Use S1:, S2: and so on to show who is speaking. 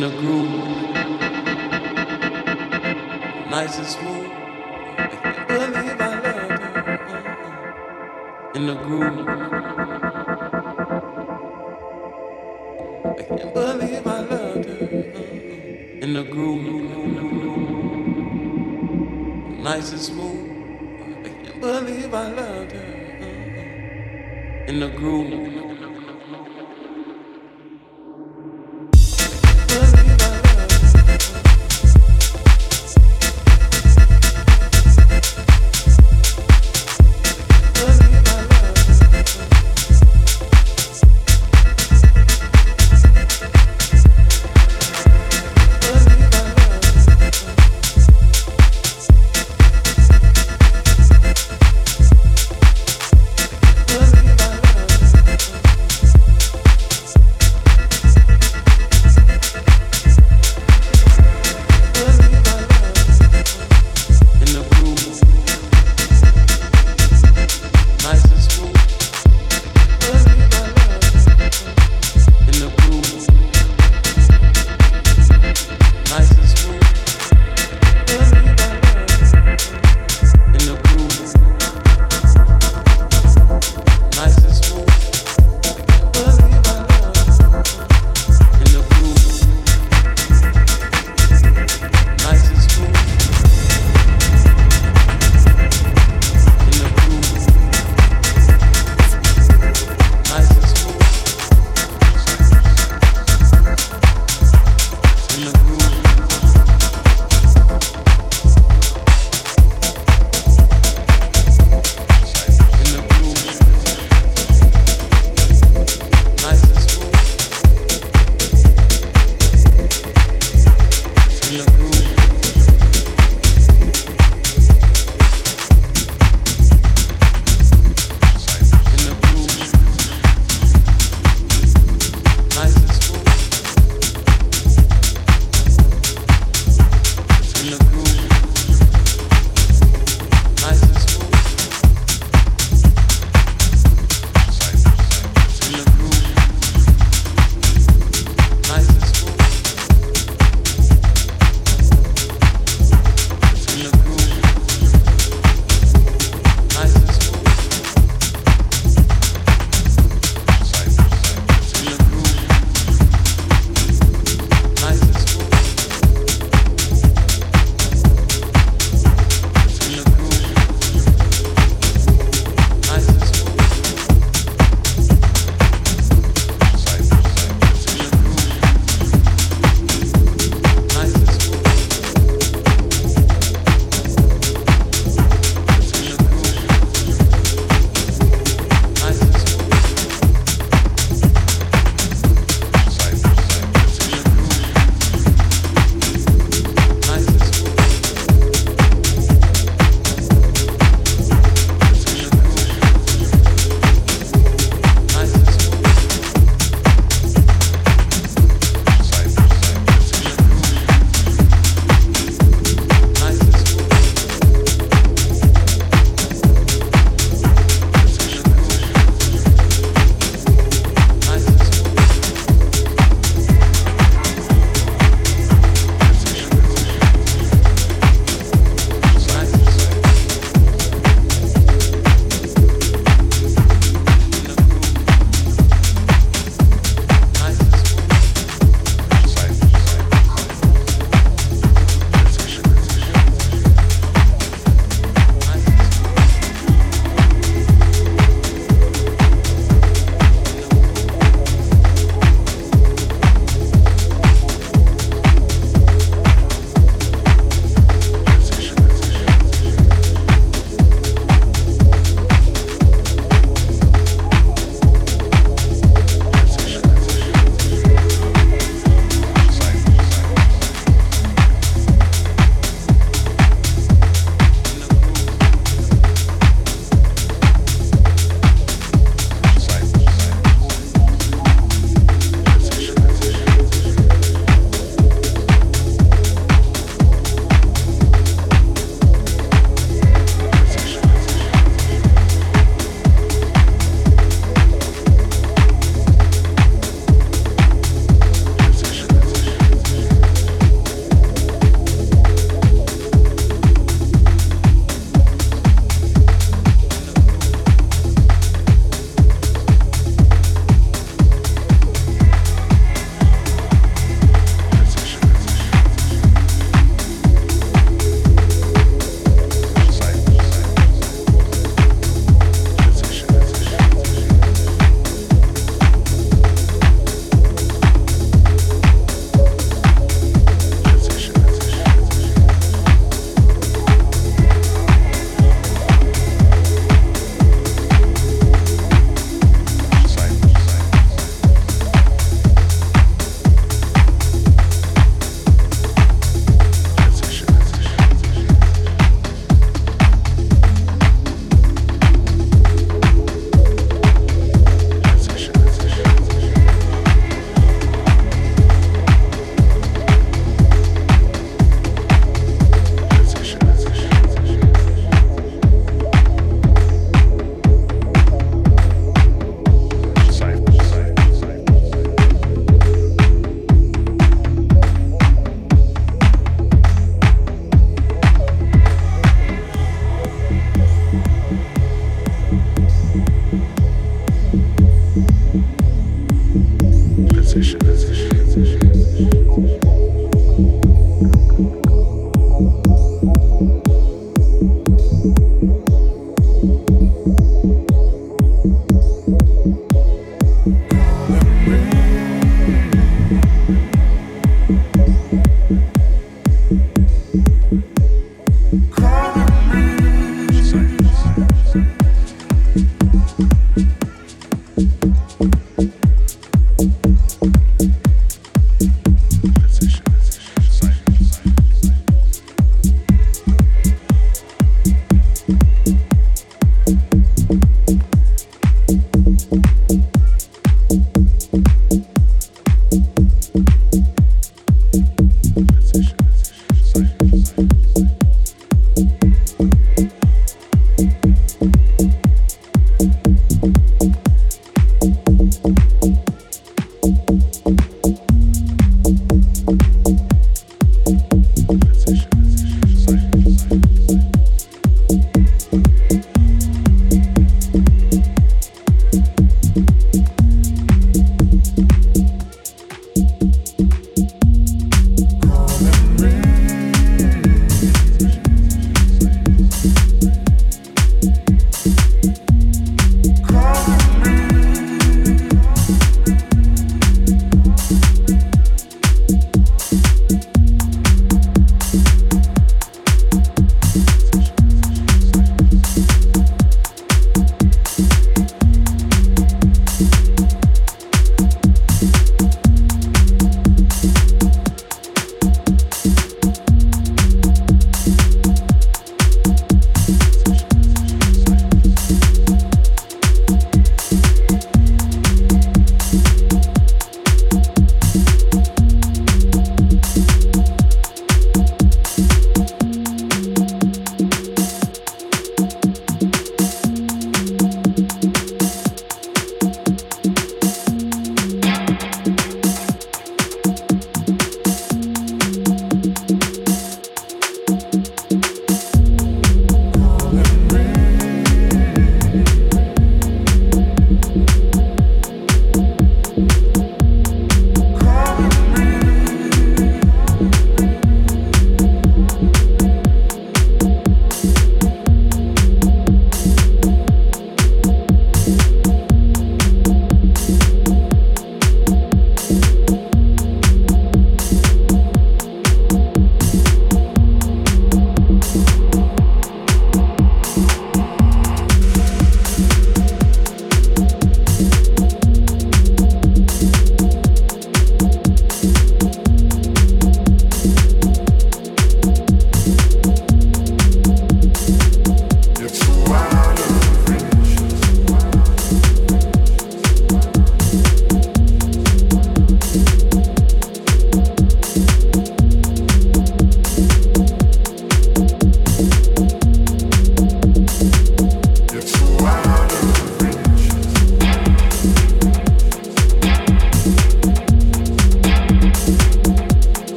S1: in a groove, nice and smooth. Believe I love you in a groove. I can't believe I love you in the groove, nice and smooth. I can't believe I loved her. in the groove.